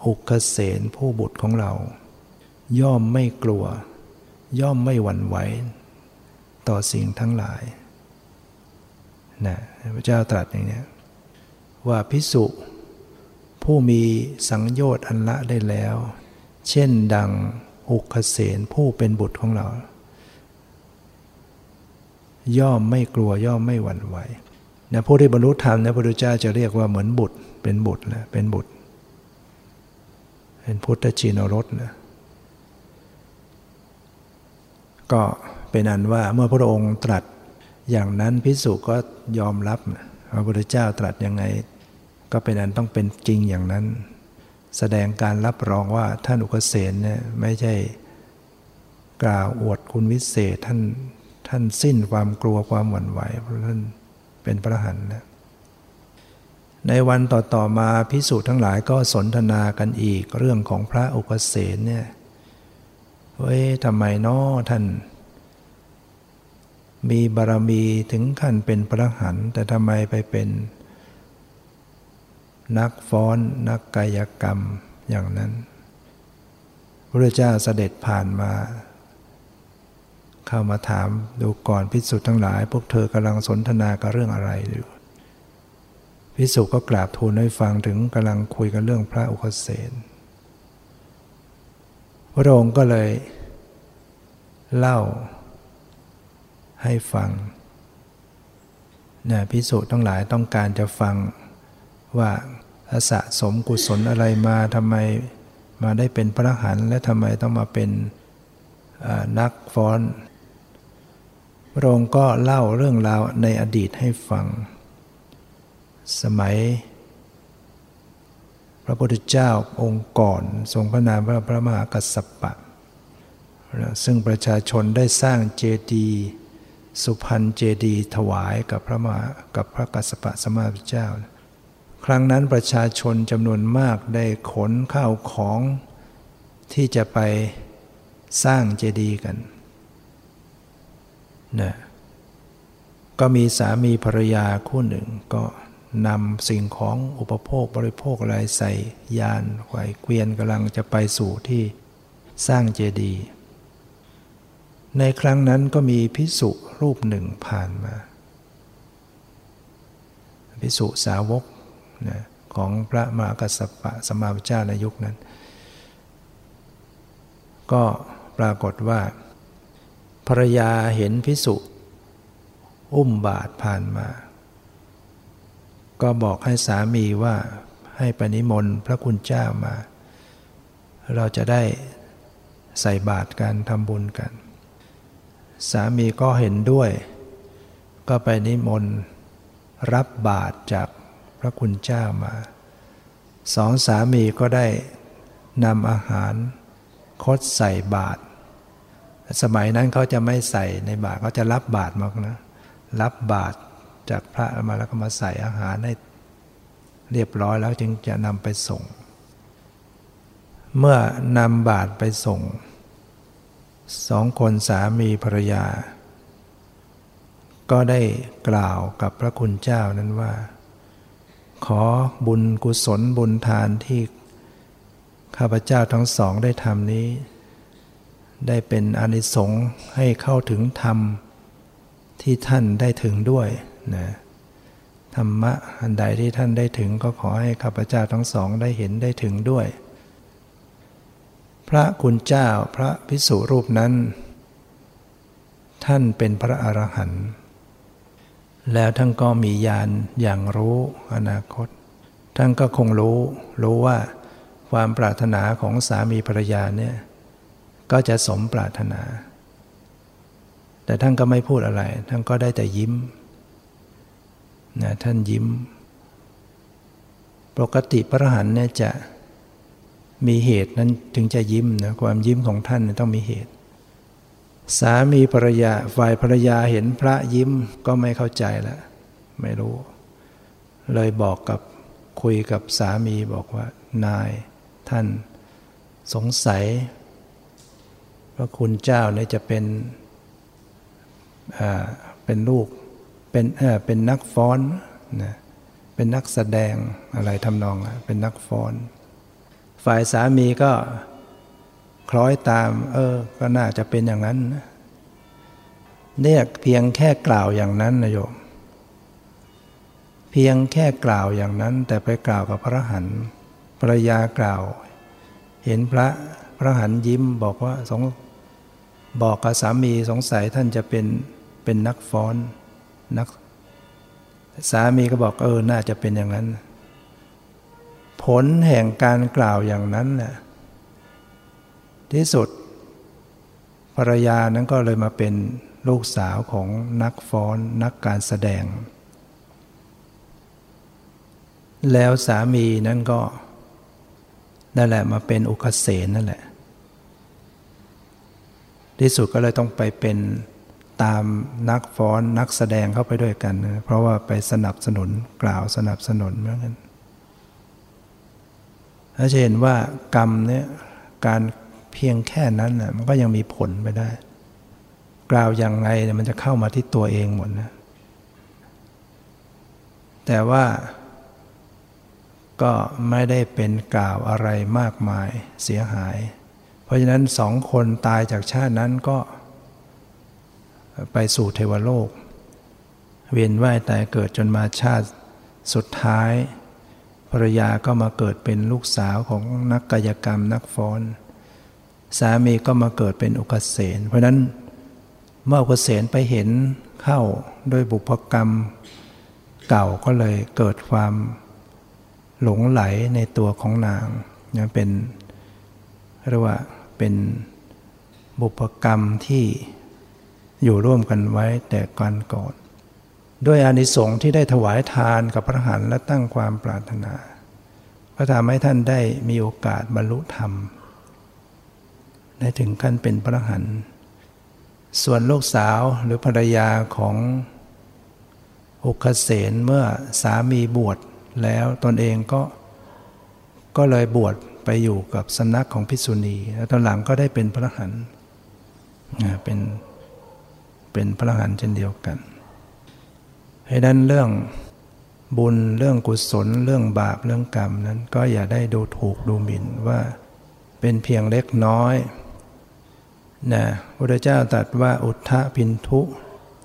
อุกเกษนผู้บุตรของเรา ย่อมไม่กลัว ย่อมไม่หวั่นไหว ต่อสิ่งทั้งหลายนะพระเจ้าตรัสอย่างนี้ ว่าพิสุผู้มีสังโยชน์อันละได้แล้ว เช่นดังอุกเษนผู้เป็นบุตรของเรา ย่อมไม่กลัวย่อมไม่หวั่นไหวนะผู้ที่บรรลุธรรมนะพระพุทธเจ้าจะเรียกว่าเหมือนบุตร เป็นบุตรนะเป็นบุตร เป็นพุทธจีนรสนะก็เป็นอันว่าเมื่อพระองค์ตรัสอย่างนั้นพิสุก็ยอมรับนะ พระพุทธเจ้าตรัสยังไง ก็เป็นอันต้องเป็นจริงอย่างนั้น แสดงการรับรองว่าท่านอุกเสนเนี่ยไม่ใช่กล่าวอวดคุณวิเศษท่านท่านสิ้นความกลัวความหวั่นไหวเพราะท่านเป็นพระหันนะในวันต่อๆมาพิสูจน์ทั้งหลายก็สนทนากันอีกเรื่องของพระอุกเสนเนี่ยเฮ้ยทำไมนาะท่าน มีบารมีถึงขั้นเป็นพระหันแต่ทำไมไปเป็น นักฟ้อนนักกายกรรมอย่างนั้น พระเจ้าเสด็จผ่านมา เข้ามาถามดูก่อนพิสุทั้งหลาย พวกเธอกำลังสนทนากับเรื่องอะไรอยู่พิสุก็กราบทูลให้ฟังถึงกำลังคุยกันเรื่องพระอุคเสนพระองค์ก็เลย เล่า ให้ฟังนะพิสูจน์ทั้งหลายต้องการจะฟังว่าสะสมกุศลอะไรมาทำไมมาได้เป็นพระหันและทำไมต้องมาเป็นนักฟ้อนพระองค์ก็เล่าเรื่องราวในอดีตให้ฟัง สมัย พระพุทธเจ้าองค์ก่อนทรงพระนามพระพระมหากัสสปะ ซึ่งประชาชนได้สร้างเจดีย์ สุพรรณเจดีถวายกับพระมากับพระกัสสปะสมมาพเจ้า ครั้งนั้นประชาชนจำนวนมากได้ขนข้าวของที่จะไปสร้างเจดีย์กันนะก็มีสามีภรรยาคู่หนึ่งก็นำสิ่งของอุปโภคบริโภคอะไรใส่ยานไขวเกวียนกำลังจะไปสู่ที่สร้างเจดีย์ในครั้งนั้นก็มีพิสุ รูปหนึ่งผ่านมาพิสุสาวกนะของพระมหากัสสปะสมาพุทธเจ้าในยุคนั้น ก็ปรากฏว่าภรรยาเห็นพิสุอุ้มบาทผ่านมา ก็บอกให้สามีว่าให้ปณิมนต์พระคุณเจ้ามา เราจะได้ใส่บาตรกันทำบุญกัน สามีก็เห็นด้วย ก็ไปนิมนต์รับบาตรจากพระคุณเจ้ามาสองสามีก็ได้นำอาหารคดใส่บาตรสมัยนั้นเขาจะไม่ใส่ในบาตรเขาจะรับบาตรมากนะรับบาตรจากพระมาแล้วก็มาใส่อาหารให้เรียบร้อยแล้วจึงจะนำไปส่ง เมื่อนำบาตรไปส่ง สองคนสามีภรรยา ก็ได้กล่าวกับพระคุณเจ้านั้นว่า ขอบุญกุศลบุญทานที่ข้าพเจ้าทั้งสองได้ทำนี้ ได้เป็นอนิสงส์ให้เข้าถึงธรรม ที่ท่านได้ถึงด้วยนะธรรมะอันใดที่ท่านได้ถึงก็ขอให้ข้าพเจ้าทั้งสองได้เห็นได้ถึงด้วย พระคุณเจ้าพระพิสุรูปนั้น ท่านเป็นพระอรหันต์แล้วท่านก็มีญาณอย่างรู้อนาคต ท่านก็คงรู้ รู้ว่าความปรารถนาของสามีภรรยาเนี่ยก็จะสมปรารถนา แต่ท่านก็ไม่พูดอะไร ท่านก็ได้แต่ยิ้มนะท่านยิ้ม ปกติพระหันเนี่ยจะ มีเหตุนั้นถึงจะยิ้มนะความยิ้มของท่านต้องมีเหตุ สามีภรรยาฝ่ายภรรยาเห็นพระยิ้มก็ไม่เข้าใจล้วไม่รู้ เลยบอกกับคุยกับสามีบอกว่า นายท่านสงสัยว่าคุณเจ้าเนี่ยจะเป็นเป็นลูกเป็นเออเป็นนักฟ้อนนะเป็นนักแสดงอะไรทำนองเป็นนักฟ้อน ฝ่ายสามีก็คล้อยตาม เออ ก็น่าจะเป็นอย่างนั้นเนี่ยเพียงแค่กล่าวอย่างนั้นนะโยม เพียงแค่กล่าวอย่างนั้น แต่ไปกล่าวกับพระหันภรยากล่าว เห็นพระพระหันยิ้มบอกว่าสงบอกกับสามีสงสัยท่านจะเป็นเป็นนักฟ้อนนัก สามีก็บอกเออ น่าจะเป็นอย่างนั้น ลแห่งการกล่าวอย่างนั้นน่ะที่สุดภรรยานั้นก็เลยมาเป็นลูกสาวของนักฟ้อนนักการแสดง แล้วสามีนั้นก็นั่นแหละมาเป็นอุคเสนนั่นแหละ ที่สุดก็เลยต้องไปเป็นตามนักฟ้อนนักแสดงเข้าไปด้วยกันนะเพราะว่าไปสนับสนุนกล่าวสนับสนุนเหมือนกัน ถ้าจะเห็นว่ากรรมเนี่ยการเพียงแค่นั้นนะมันก็ยังมีผลไปได้ กล่าวอย่างไงเนี่ยมันจะเข้ามาที่ตัวเองหมดนะ แต่ว่าก็ไม่ได้เป็นกล่าวอะไรมากมายเสียหาย เพราะฉะนั้นสองคนตายจากชาตินั้นก็ไปสู่เทวโลก เวียนว่ายตายเกิดจนมาชาติสุดท้าย ภรรยาก็มาเกิดเป็นลูกสาวของนักกายกรรมนักฟ้อน สามีก็มาเกิดเป็นอุกเสนเพราะนั้นเมื่ออุกเสนไปเห็นเข้าด้วยบุพกรรมเก่าก็เลยเกิดความหลงไหลในตัวของนางนี่เป็นเรียกว่าเป็นบุพกรรมที่อยู่ร่วมกันไว้แต่ก่อนก่อน ด้วยอานิสงส์ที่ได้ถวายทานกับพระหันและตั้งความปรารถนา ก็ทำให้ท่านได้มีโอกาสบรรลุธรรม ได้ถึงขั้นเป็นพระหันส่วนลูกสาวหรือภรรยาของอุคเสนเมื่อสามีบวชแล้วตนเองก็ก็เลยบวชไปอยู่กับสำนักของพิษุณีแล้วตอนหลังก็ได้เป็นพระหันเป็นเป็นพระหันเช่นเดียวกัน ให้นั้นเรื่องบุญเรื่องกุศล เรื่องบาปเรื่องกรรมนั้น ก็อย่าได้ดูถูกดูหมิ่นว่าเป็นเพียงเล็กน้อยนะพระเจ้าตรัสว่าอุทธพินทุ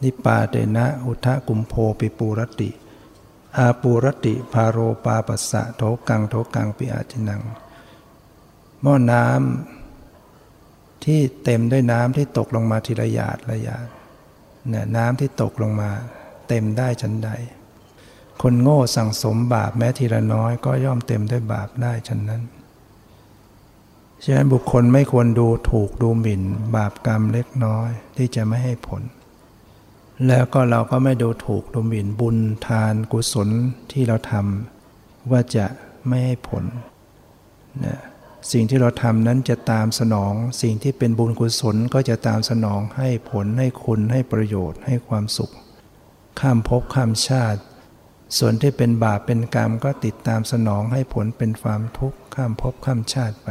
นิปาเตนะ อุทธกุมโพปิปูรติ อาปูรติพาโรปาปัสสะโถกังโถกังปิอาจินัง หม้อน้ำที่เต็มด้วยน้ำที่ตกลงมาทีละหยาดละหยาดน้ำที่ตกลงมา เต็มได้ชั้นใด คนโง่สั่งสมบาปแม้ทีละน้อยก็ย่อมเต็มด้วยบาปได้ชั้นนั้นฉะนั้นบุคคลไม่ควรดูถูกดูหมิ่น บาปกรรมเล็กน้อยที่จะไม่ให้ผล แล้วก็เราก็ไม่ดูถูกดูหมิ่นบุญทานกุศลที่เราทำว่าจะไม่ให้ผลนะสิ่งที่เราทำนั้นจะตามสนอง สิ่งที่เป็นบุญกุศลก็จะตามสนองให้ผลให้คุณให้ประโยชน์ให้ความสุข ข้ามภพข้ามชาติ ส่วนที่เป็นบาปเป็นกรรมก็ติดตามสนองให้ผลเป็นความทุกข์ข้ามภพข้ามชาติไป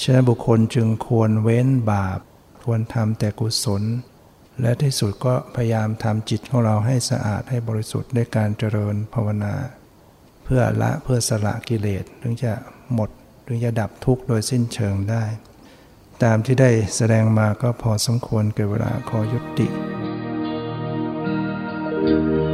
ฉะนั้นบุคคลจึงควรเว้นบาป ควรทำแต่กุศล และที่สุดก็พยายามทำจิตของเราให้สะอาดให้บริสุทธิ์ด้วยการเจริญภาวนา เพื่อละเพื่อสละกิเลสถึงจะหมดถึงจะดับทุกข์โดยสิ้นเชิงได้ ตามที่ได้แสดงมาก็พอสมควรเกิดเวลาขอยุติ thank you